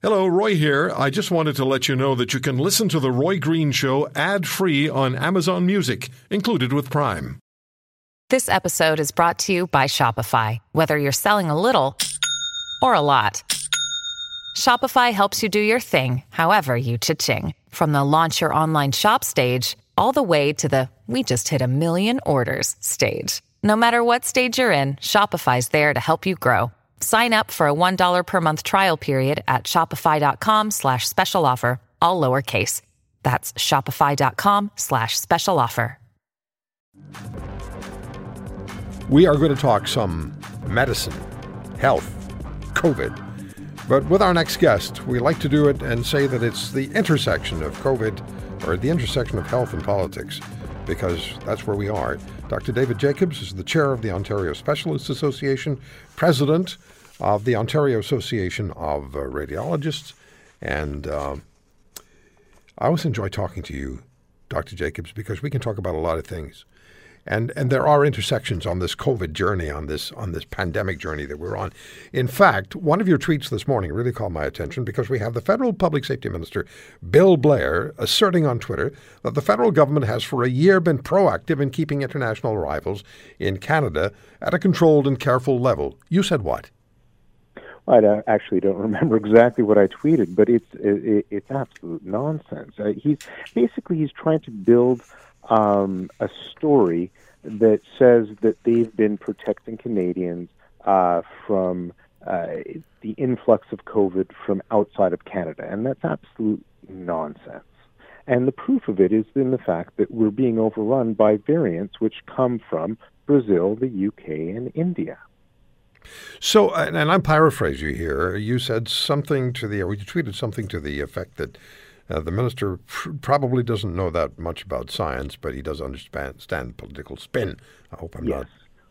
Hello, Roy here. I just wanted to let you know that you can listen to The Roy Green Show ad free on Amazon Music, included with Prime. This episode is brought to you by Shopify. Whether you're selling a little or a lot, Shopify helps you do your thing, however you cha-ching. From the launch your online shop stage, all the way to the we just hit a million orders stage. No matter what stage you're in, Shopify's there to help you grow. Sign up for a $1 per month trial period at shopify.com slash special offer, all lowercase. That's shopify.com slash special offer. We are going to talk some medicine, health, COVID. But with our next guest, we like to do it and say that it's the intersection of COVID or the intersection of health and politics because that's where we are. Dr. David Jacobs is the chair of the Ontario Specialists Association, president of the Ontario Association of uh, Radiologists, and uh, I always enjoy talking to you, Dr. Jacobs, because we can talk about a lot of things. And, and there are intersections on this COVID journey, on this on this pandemic journey that we're on. In fact, one of your tweets this morning really caught my attention because we have the federal public safety minister, Bill Blair, asserting on Twitter that the federal government has for a year been proactive in keeping international arrivals in Canada at a controlled and careful level. You said what? I actually don't remember exactly what I tweeted, but it's it, it's absolute nonsense. Uh, he's basically he's trying to build um, a story that says that they've been protecting Canadians uh, from uh, the influx of COVID from outside of Canada, and that's absolute nonsense. And the proof of it is in the fact that we're being overrun by variants which come from Brazil, the UK, and India. So, and I'm paraphrasing you here. You said something to the, or you tweeted something to the effect that uh, the minister pr- probably doesn't know that much about science, but he does understand political spin. I hope I'm yes. not.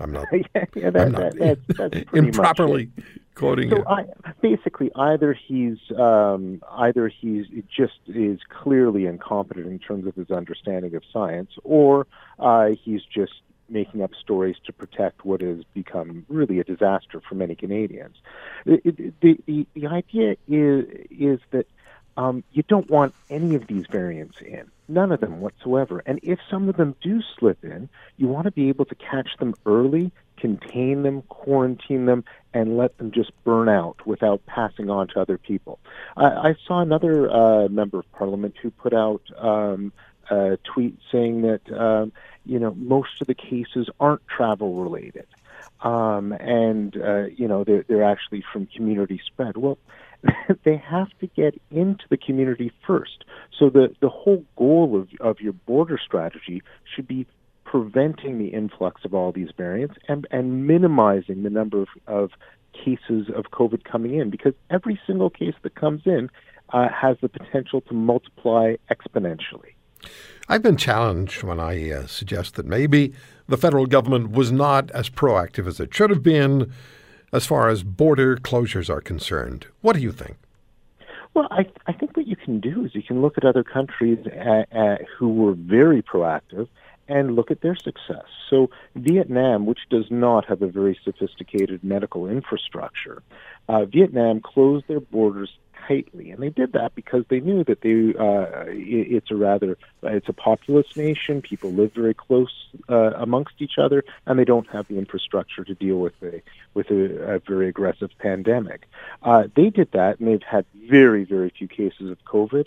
I'm not. yeah, yeah, that, I'm not that, that's, that's improperly quoting so. I, basically, either he's um, either he's just is clearly incompetent in terms of his understanding of science, or uh, he's just making up stories to protect what has become really a disaster for many Canadians. the, the, the idea is, is that um, you don't want any of these variants in, none of them whatsoever. And if some of them do slip in, you want to be able to catch them early, contain them, quarantine them, and let them just burn out without passing on to other people. I, I saw another uh, member of parliament who put out um, a tweet saying that. Um, you know, most of the cases aren't travel related. Um, and, uh, you know, they're, they're actually from community spread. Well, they have to get into the community first. So the, the whole goal of, of your border strategy should be preventing the influx of all these variants and, and minimizing the number of, of cases of COVID coming in because every single case that comes in uh, has the potential to multiply exponentially. I've been challenged when I uh, suggest that maybe the federal government was not as proactive as it should have been as far as border closures are concerned. What do you think? Well, I, I think what you can do is you can look at other countries uh, uh, who were very proactive and look at their success. So, Vietnam, which does not have a very sophisticated medical infrastructure, uh, Vietnam closed their borders tightly, and they did that because they knew that they uh, it's a rather it's a populous nation. People live very close uh, amongst each other, and they don't have the infrastructure to deal with a with a, a very aggressive pandemic. Uh, they did that, and they've had very very few cases of COVID,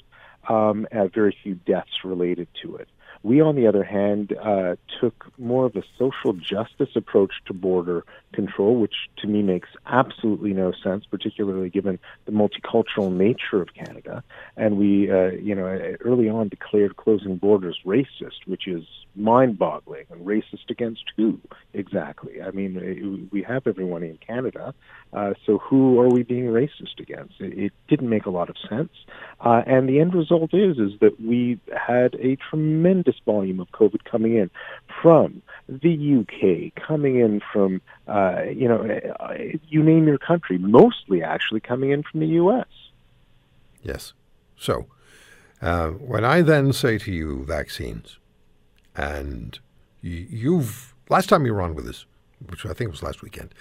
um, and very few deaths related to it. We, on the other hand, uh, took more of a social justice approach to border control, which to me makes absolutely no sense, particularly given the multicultural nature of Canada. And we, uh, you know, early on declared closing borders racist, which is mind-boggling. And racist against who exactly? I mean, we have everyone in Canada, uh, so who are we being racist against? It, it didn't make a lot of sense. Uh, and the end result is is that we had a tremendous volume of COVID coming in from the UK, coming in from uh, you know, uh, you name your country, mostly actually coming in from the U.S. Yes. So uh, when I then say to you vaccines, and you've last time you were on with us, which I think was last weekend,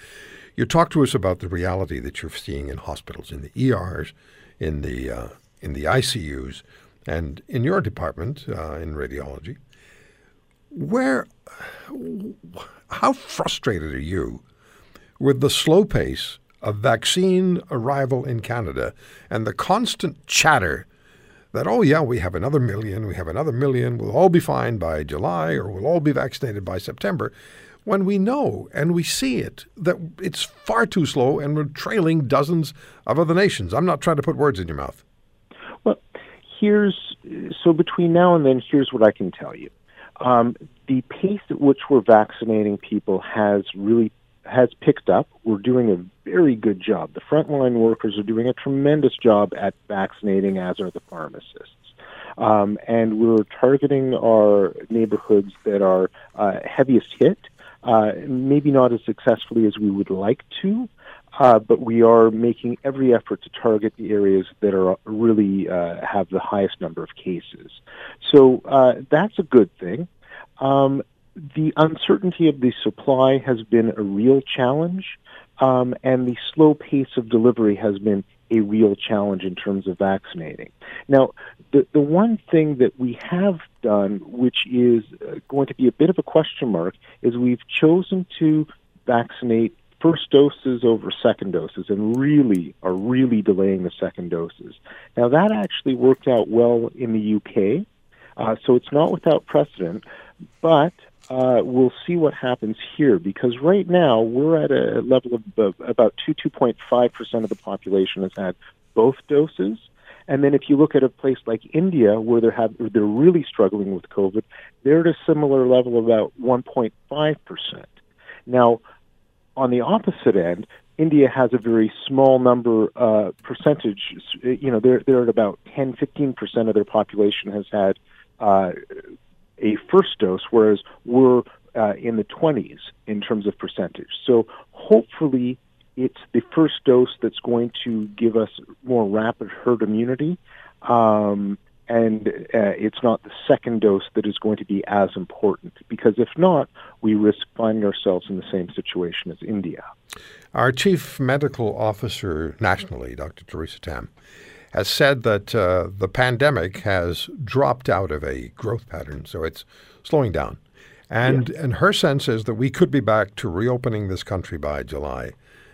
you talked to us about the reality that you're seeing in hospitals, in the ERs, in the uh, in the ICUs and in your department uh, in radiology. Where, how frustrated are you with the slow pace of vaccine arrival in Canada and the constant chatter that, oh, yeah, we have another million, we have another million, we'll all be fine by July or we'll all be vaccinated by September, when we know and we see it that it's far too slow and we're trailing dozens of other nations. I'm not trying to put words in your mouth. Here's so between now and then, here's what I can tell you. Um, the pace at which we're vaccinating people has really has picked up. We're doing a very good job. The frontline workers are doing a tremendous job at vaccinating, as are the pharmacists. Um, and we're targeting our neighborhoods that are uh, heaviest hit, uh, maybe not as successfully as we would like to, uh, but we are making every effort to target the areas that are really uh, have the highest number of cases. So uh, that's a good thing. Um, the uncertainty of the supply has been a real challenge, um, and the slow pace of delivery has been a real challenge in terms of vaccinating. Now, the, the one thing that we have done, which is uh, going to be a bit of a question mark, is we've chosen to vaccinate first doses over second doses and really are really delaying the second doses. Now, that actually worked out well in the UK, uh, so it's not without precedent, but uh, we'll see what happens here because right now we're at a level of about 2 2.5% of the population has had both doses. And then if you look at a place like India where they're, have, they're really struggling with COVID, they're at a similar level of about 1.5%. Now, on the opposite end, India has a very small number uh, percentage. You know, they're they're at about 10, 15 percent of their population has had uh, a first dose, whereas we're uh, in the 20s in terms of percentage. So hopefully, it's the first dose that's going to give us more rapid herd immunity. Um, and uh, it's not the second dose that is going to be as important because if not, we risk finding ourselves in the same situation as India. Our chief medical officer nationally, Dr. Theresa Tam, has said that uh, the pandemic has dropped out of a growth pattern, so it's slowing down. And, yeah. and her sense is that we could be back to reopening this country by July.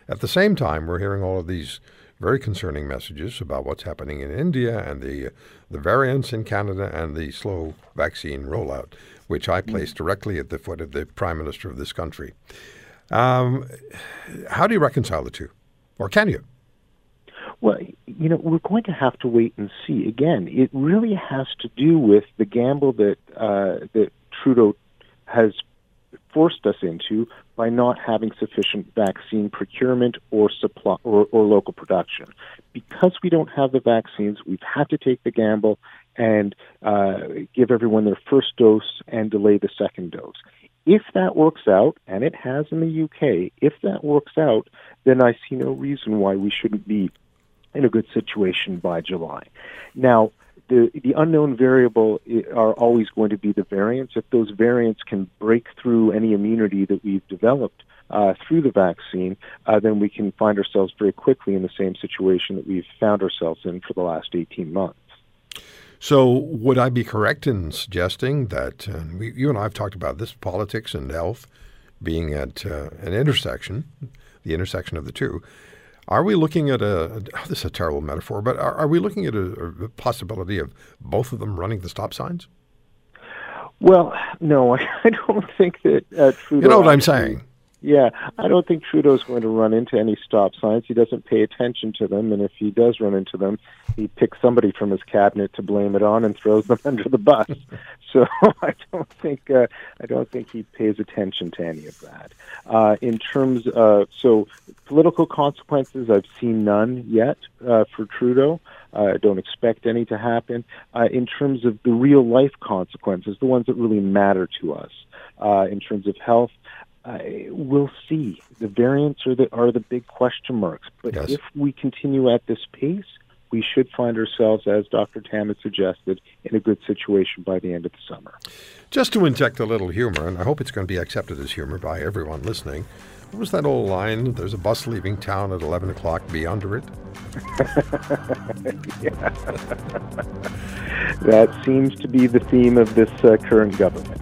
At the same time, we're hearing all of these very concerning messages about what's happening in India and the the variants in Canada and the slow vaccine rollout, which I place directly at the foot of the prime minister of this country. Um, how do you reconcile the two, or can you? Well, you know, we're going to have to wait and see. Again, it really has to do with the gamble that uh, that Trudeau has forced us into by not having sufficient vaccine procurement or supply or, or local production. Because we don't have the vaccines, we've had to take the gamble and uh, give everyone their first dose and delay the second dose. If that works out, and it has in the UK, if that works out, then I see no reason why we shouldn't be in a good situation by July. Now, the, the unknown variable are always going to be the variants. If those variants can break through any immunity that we've developed uh, through the vaccine, uh, then we can find ourselves very quickly in the same situation that we've found ourselves in for the last 18 months. So, would I be correct in suggesting that uh, we, you and I have talked about this politics and health being at uh, an intersection, the intersection of the two? Are we looking at a, this is a terrible metaphor, but are, are we looking at a, a, possibility of both of them running the stop signs? Well, no, I don't think that uh, Trudeau. You know what I'm saying? Yeah, I don't think Trudeau's going to run into any stop signs. He doesn't pay attention to them, and if he does run into them, he picks somebody from his cabinet to blame it on and throws them under the bus. so I don't think uh, I don't think he pays attention to any of that. Uh, in terms of so political consequences, I've seen none yet uh, for Trudeau. I don't expect any to happen. Uh, in terms of the real life consequences, the ones that really matter to us, uh, in terms of health, uh, we'll see. The variants are the are the big question marks. But yes. if we continue at this pace, we should find ourselves, as Dr. Tam had suggested, in a good situation by the end of the summer. Just to inject a little humor, and I hope it's going to be accepted as humor by everyone listening. What was that old line? There's a bus leaving town at 11 o'clock. Be under it. that seems to be the theme of this uh, current government.